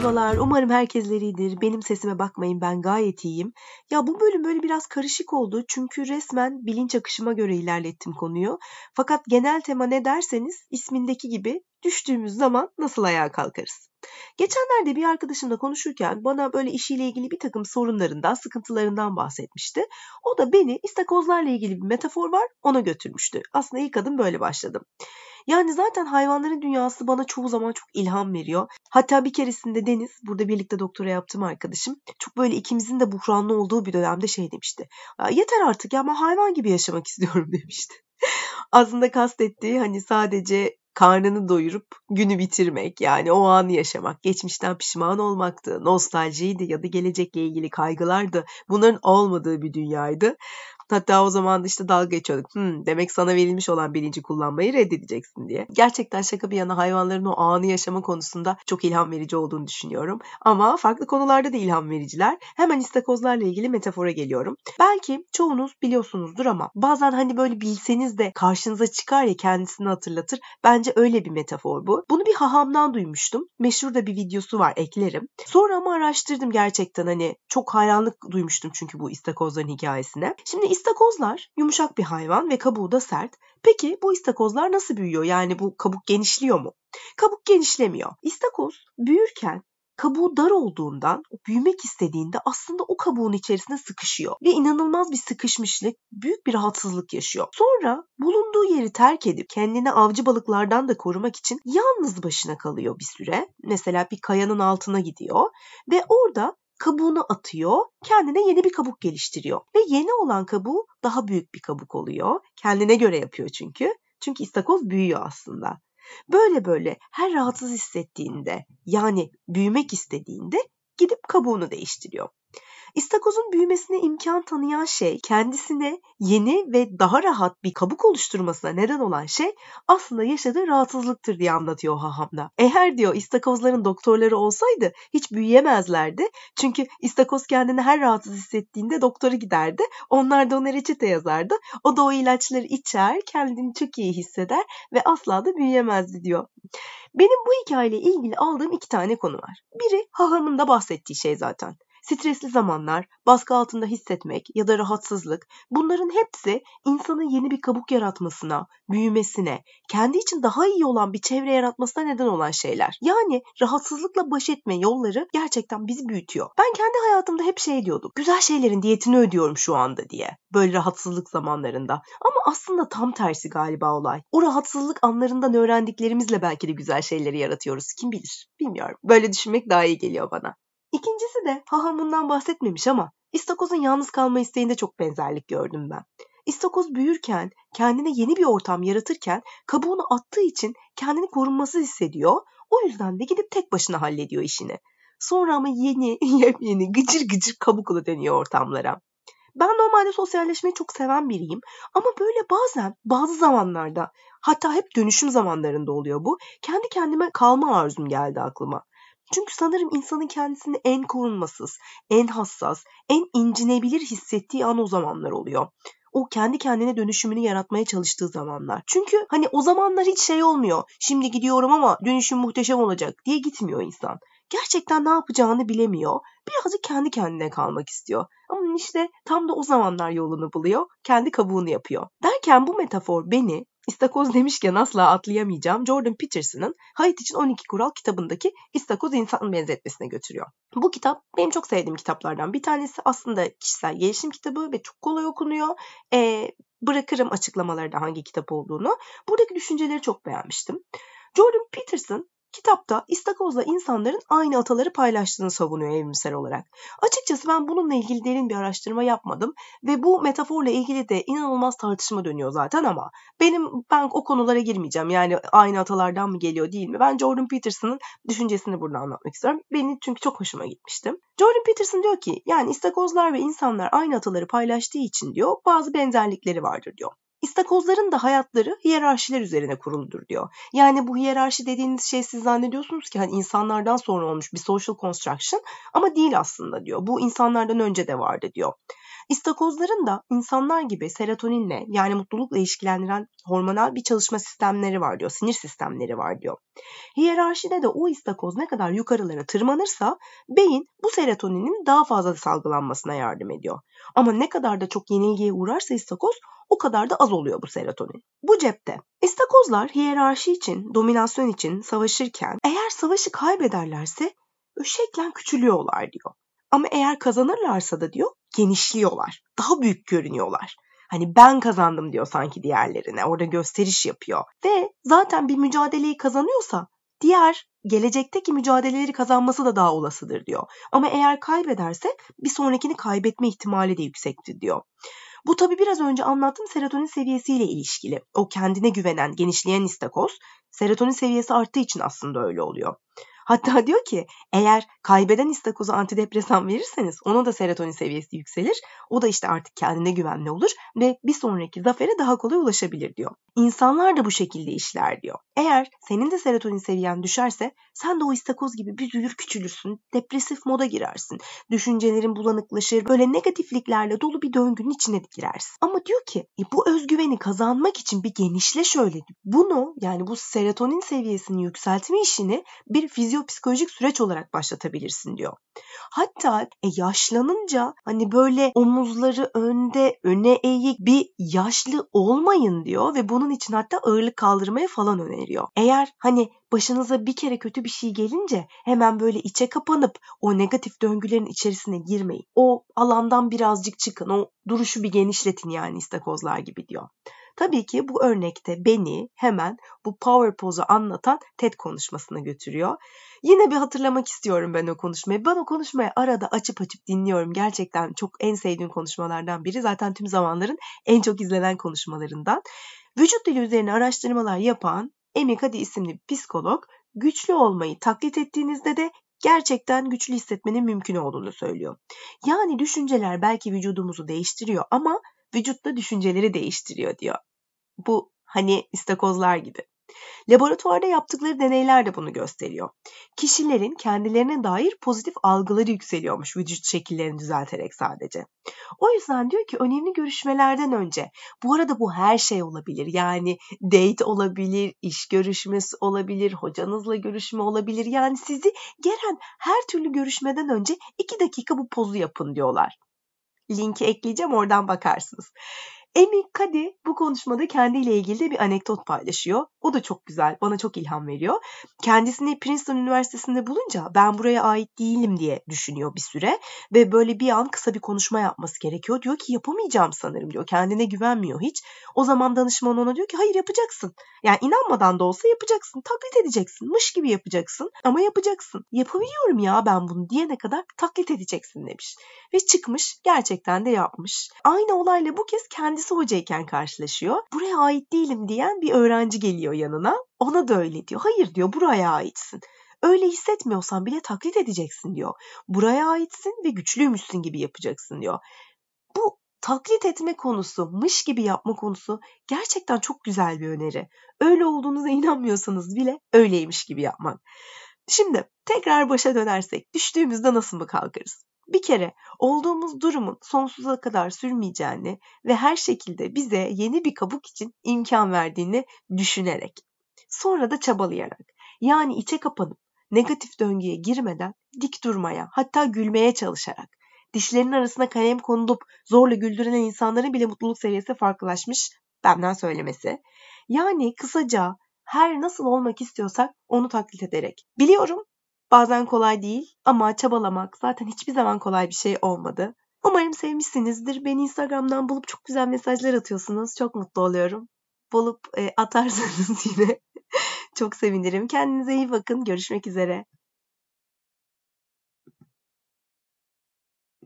merhabalar. Umarım herkesler iyidir. Benim sesime bakmayın ben gayet iyiyim. Ya bu bölüm böyle biraz karışık oldu. Çünkü resmen bilinç akışıma göre ilerlettim konuyu. Fakat genel tema ne derseniz ismindeki gibi düştüğümüz zaman nasıl ayağa kalkarız? Geçenlerde bir arkadaşımla konuşurken bana böyle işiyle ilgili bir takım sorunlarından, sıkıntılarından bahsetmişti. O da beni istakozlarla ilgili bir metafor var ona götürmüştü. Aslında ilk adım böyle başladım. Yani zaten hayvanların dünyası bana çoğu zaman çok ilham veriyor. Hatta bir keresinde Deniz, burada birlikte doktora yaptığım arkadaşım, çok böyle ikimizin de buhranlı olduğu bir dönemde şey demişti. Yeter artık ya ben hayvan gibi yaşamak istiyorum demişti. Aslında kastettiği hani sadece karnını doyurup günü bitirmek yani o anı yaşamak, geçmişten pişman olmaktı, nostaljiydi ya da gelecekle ilgili kaygılardı. Bunların olmadığı bir dünyaydı. Hatta o zaman da işte dalga geçiyorduk. Hmm, demek sana verilmiş olan bilinci kullanmayı reddedeceksin diye. Gerçekten şaka bir yana hayvanların o anı yaşama konusunda çok ilham verici olduğunu düşünüyorum. Ama farklı konularda da ilham vericiler. Hemen istakozlarla ilgili metafora geliyorum. Belki çoğunuz biliyorsunuzdur ama bazen hani böyle bilseniz de karşınıza çıkar ya kendisini hatırlatır. Bence öyle bir metafor bu. Bunu bir hahamdan duymuştum. Meşhur da bir videosu var eklerim. Sonra ama araştırdım gerçekten hani çok hayranlık duymuştum çünkü bu istakozların hikayesine. Şimdi İstakozlar yumuşak bir hayvan ve kabuğu da sert. Peki bu istakozlar nasıl büyüyor? Yani bu kabuk genişliyor mu? Kabuk genişlemiyor. İstakoz büyürken kabuğu dar olduğundan büyümek istediğinde aslında o kabuğun içerisine sıkışıyor ve inanılmaz bir sıkışmışlık, büyük bir rahatsızlık yaşıyor. Sonra bulunduğu yeri terk edip kendini avcı balıklardan da korumak için yalnız başına kalıyor bir süre. Mesela bir kayanın altına gidiyor ve orada kabuğunu atıyor, kendine yeni bir kabuk geliştiriyor. Ve yeni olan kabuğu daha büyük bir kabuk oluyor. Kendine göre yapıyor çünkü. Çünkü istakoz büyüyor aslında. Böyle böyle her rahatsız hissettiğinde yani büyümek istediğinde gidip kabuğunu değiştiriyor. İstakozun büyümesine imkan tanıyan şey kendisine yeni ve daha rahat bir kabuk oluşturmasına neden olan şey aslında yaşadığı rahatsızlıktır diye anlatıyor Haham'da. Eğer diyor istakozların doktorları olsaydı hiç büyüyemezlerdi. Çünkü istakoz kendini her rahatsız hissettiğinde doktora giderdi. Onlar da ona reçete yazardı. O da o ilaçları içer, kendini çok iyi hisseder ve asla da büyüyemezdi diyor. Benim bu hikayeyle ilgili aldığım iki tane konu var. Biri Haham'ın da bahsettiği şey zaten. Stresli zamanlar, baskı altında hissetmek ya da rahatsızlık bunların hepsi insanın yeni bir kabuk yaratmasına, büyümesine, kendi için daha iyi olan bir çevre yaratmasına neden olan şeyler. Yani rahatsızlıkla baş etme yolları gerçekten bizi büyütüyor. Ben kendi hayatımda hep şey diyordum. Güzel şeylerin diyetini ödüyorum şu anda diye. Böyle rahatsızlık zamanlarında. Ama aslında tam tersi galiba olay. O rahatsızlık anlarından öğrendiklerimizle belki de güzel şeyleri yaratıyoruz. Kim bilir? Bilmiyorum. Böyle düşünmek daha iyi geliyor bana. İkincisi de hahamından bahsetmemiş ama İstakoz'un yalnız kalma isteğinde çok benzerlik gördüm ben. İstakoz büyürken, kendine yeni bir ortam yaratırken kabuğunu attığı için kendini korunmasız hissediyor. O yüzden de gidip tek başına hallediyor işini. Sonra ama yeni, yepyeni, gıcır gıcır kabukla dönüyor ortamlara. Ben normalde sosyalleşmeyi çok seven biriyim ama böyle bazen bazı zamanlarda hatta hep dönüşüm zamanlarında oluyor bu. Kendi kendime kalma arzum geldi aklıma. Çünkü sanırım insanın kendisini en korunmasız, en hassas, en incinebilir hissettiği an o zamanlar oluyor o kendi kendine dönüşümünü yaratmaya çalıştığı zamanlar. Çünkü hani o zamanlar hiç şey olmuyor. Şimdi gidiyorum ama dönüşüm muhteşem olacak diye gitmiyor insan. Gerçekten ne yapacağını bilemiyor. Birazcık kendi kendine kalmak istiyor. Ama işte tam da o zamanlar yolunu buluyor. Kendi kabuğunu yapıyor. Derken bu metafor beni İstakoz demişken asla atlayamayacağım Jordan Peterson'ın Hayat için 12 Kural kitabındaki İstakoz insan benzetmesine götürüyor. Bu kitap benim çok sevdiğim kitaplardan bir tanesi. Aslında kişisel gelişim kitabı ve çok kolay okunuyor. Ee, bırakırım açıklamalarda hangi kitap olduğunu. Buradaki düşünceleri çok beğenmiştim. Jordan Peterson Kitapta istakozla insanların aynı ataları paylaştığını savunuyor evrimsel olarak. Açıkçası ben bununla ilgili derin bir araştırma yapmadım ve bu metaforla ilgili de inanılmaz tartışma dönüyor zaten ama benim ben o konulara girmeyeceğim. Yani aynı atalardan mı geliyor değil mi? Ben Jordan Peterson'ın düşüncesini burada anlatmak istiyorum. Beni çünkü çok hoşuma gitmişti. Jordan Peterson diyor ki yani istakozlar ve insanlar aynı ataları paylaştığı için diyor bazı benzerlikleri vardır diyor. İstakozların da hayatları hiyerarşiler üzerine kuruludur diyor. Yani bu hiyerarşi dediğiniz şey siz zannediyorsunuz ki hani insanlardan sonra olmuş bir social construction ama değil aslında diyor. Bu insanlardan önce de vardı diyor. İstakozların da insanlar gibi serotoninle yani mutlulukla ilişkilendiren hormonal bir çalışma sistemleri var diyor. Sinir sistemleri var diyor. Hiyerarşide de o istakoz ne kadar yukarılara tırmanırsa beyin bu serotoninin daha fazla salgılanmasına yardım ediyor. Ama ne kadar da çok yenilgiye uğrarsa istakoz o kadar da az oluyor bu serotonin. Bu cepte. İstakozlar hiyerarşi için, dominasyon için savaşırken eğer savaşı kaybederlerse şeklen küçülüyorlar diyor. Ama eğer kazanırlarsa da diyor genişliyorlar. Daha büyük görünüyorlar. Hani ben kazandım diyor sanki diğerlerine. Orada gösteriş yapıyor. Ve zaten bir mücadeleyi kazanıyorsa diğer gelecekteki mücadeleleri kazanması da daha olasıdır diyor. Ama eğer kaybederse bir sonrakini kaybetme ihtimali de yüksektir diyor. Bu tabi biraz önce anlattığım serotonin seviyesiyle ilişkili. O kendine güvenen, genişleyen istakoz serotonin seviyesi arttığı için aslında öyle oluyor. Hatta diyor ki eğer kaybeden istakoza antidepresan verirseniz onun da serotonin seviyesi yükselir. O da işte artık kendine güvenli olur ve bir sonraki zafere daha kolay ulaşabilir diyor. İnsanlar da bu şekilde işler diyor. Eğer senin de serotonin seviyen düşerse sen de o istakoz gibi büzülür küçülürsün, depresif moda girersin. Düşüncelerin bulanıklaşır, böyle negatifliklerle dolu bir döngünün içine girersin. Ama diyor ki e, bu özgüveni kazanmak için bir genişle şöyle. Bunu yani bu serotonin seviyesini yükseltme işini bir fizyopsikolojik süreç olarak başlatabilirsin diyor. Hatta e, yaşlanınca hani böyle omuzları önde, öne eğik bir yaşlı olmayın diyor ve bunun için hatta ağırlık kaldırmaya falan öneriyor. Eğer hani başınıza bir kere kötü bir şey gelince hemen böyle içe kapanıp o negatif döngülerin içerisine girmeyin. O alandan birazcık çıkın. O duruşu bir genişletin yani istakozlar gibi diyor. Tabii ki bu örnekte beni hemen bu power pose'u anlatan TED konuşmasına götürüyor. Yine bir hatırlamak istiyorum ben o konuşmayı. Ben o konuşmayı arada açıp açıp dinliyorum. Gerçekten çok en sevdiğim konuşmalardan biri. Zaten tüm zamanların en çok izlenen konuşmalarından. Vücut dili üzerine araştırmalar yapan Amy Cuddy isimli psikolog güçlü olmayı taklit ettiğinizde de gerçekten güçlü hissetmenin mümkün olduğunu söylüyor. Yani düşünceler belki vücudumuzu değiştiriyor ama vücutta düşünceleri değiştiriyor diyor. Bu hani istakozlar gibi. Laboratuvarda yaptıkları deneyler de bunu gösteriyor. Kişilerin kendilerine dair pozitif algıları yükseliyormuş vücut şekillerini düzelterek sadece. O yüzden diyor ki önemli görüşmelerden önce bu arada bu her şey olabilir. Yani date olabilir, iş görüşmesi olabilir, hocanızla görüşme olabilir. Yani sizi gelen her türlü görüşmeden önce iki dakika bu pozu yapın diyorlar. Linki ekleyeceğim oradan bakarsınız. Amy Cuddy bu konuşmada kendiyle ilgili de bir anekdot paylaşıyor. O da çok güzel, bana çok ilham veriyor. Kendisini Princeton Üniversitesi'nde bulunca ben buraya ait değilim diye düşünüyor bir süre. Ve böyle bir an kısa bir konuşma yapması gerekiyor. Diyor ki yapamayacağım sanırım diyor. Kendine güvenmiyor hiç. O zaman danışman ona diyor ki hayır yapacaksın. Yani inanmadan da olsa yapacaksın. Taklit edeceksin. Mış gibi yapacaksın ama yapacaksın. Yapabiliyorum ya ben bunu diyene kadar taklit edeceksin demiş. Ve çıkmış gerçekten de yapmış. Aynı olayla bu kez kendisi hocayken karşılaşıyor. Buraya ait değilim diyen bir öğrenci geliyor yanına. Ona da öyle diyor. Hayır diyor buraya aitsin. Öyle hissetmiyorsan bile taklit edeceksin diyor. Buraya aitsin ve güçlüymüşsün gibi yapacaksın diyor. Bu taklit etme konusu, mış gibi yapma konusu gerçekten çok güzel bir öneri. Öyle olduğunuza inanmıyorsanız bile öyleymiş gibi yapmak. Şimdi tekrar başa dönersek düştüğümüzde nasıl mı kalkarız? Bir kere olduğumuz durumun sonsuza kadar sürmeyeceğini ve her şekilde bize yeni bir kabuk için imkan verdiğini düşünerek. Sonra da çabalayarak. Yani içe kapanıp negatif döngüye girmeden dik durmaya hatta gülmeye çalışarak. Dişlerinin arasına kalem konulup zorla güldüren insanların bile mutluluk seviyesi farklılaşmış benden söylemesi. Yani kısaca her nasıl olmak istiyorsak onu taklit ederek. Biliyorum bazen kolay değil ama çabalamak zaten hiçbir zaman kolay bir şey olmadı. Umarım sevmişsinizdir. Beni Instagram'dan bulup çok güzel mesajlar atıyorsunuz. Çok mutlu oluyorum. Bulup e, atarsanız yine çok sevinirim. Kendinize iyi bakın. Görüşmek üzere.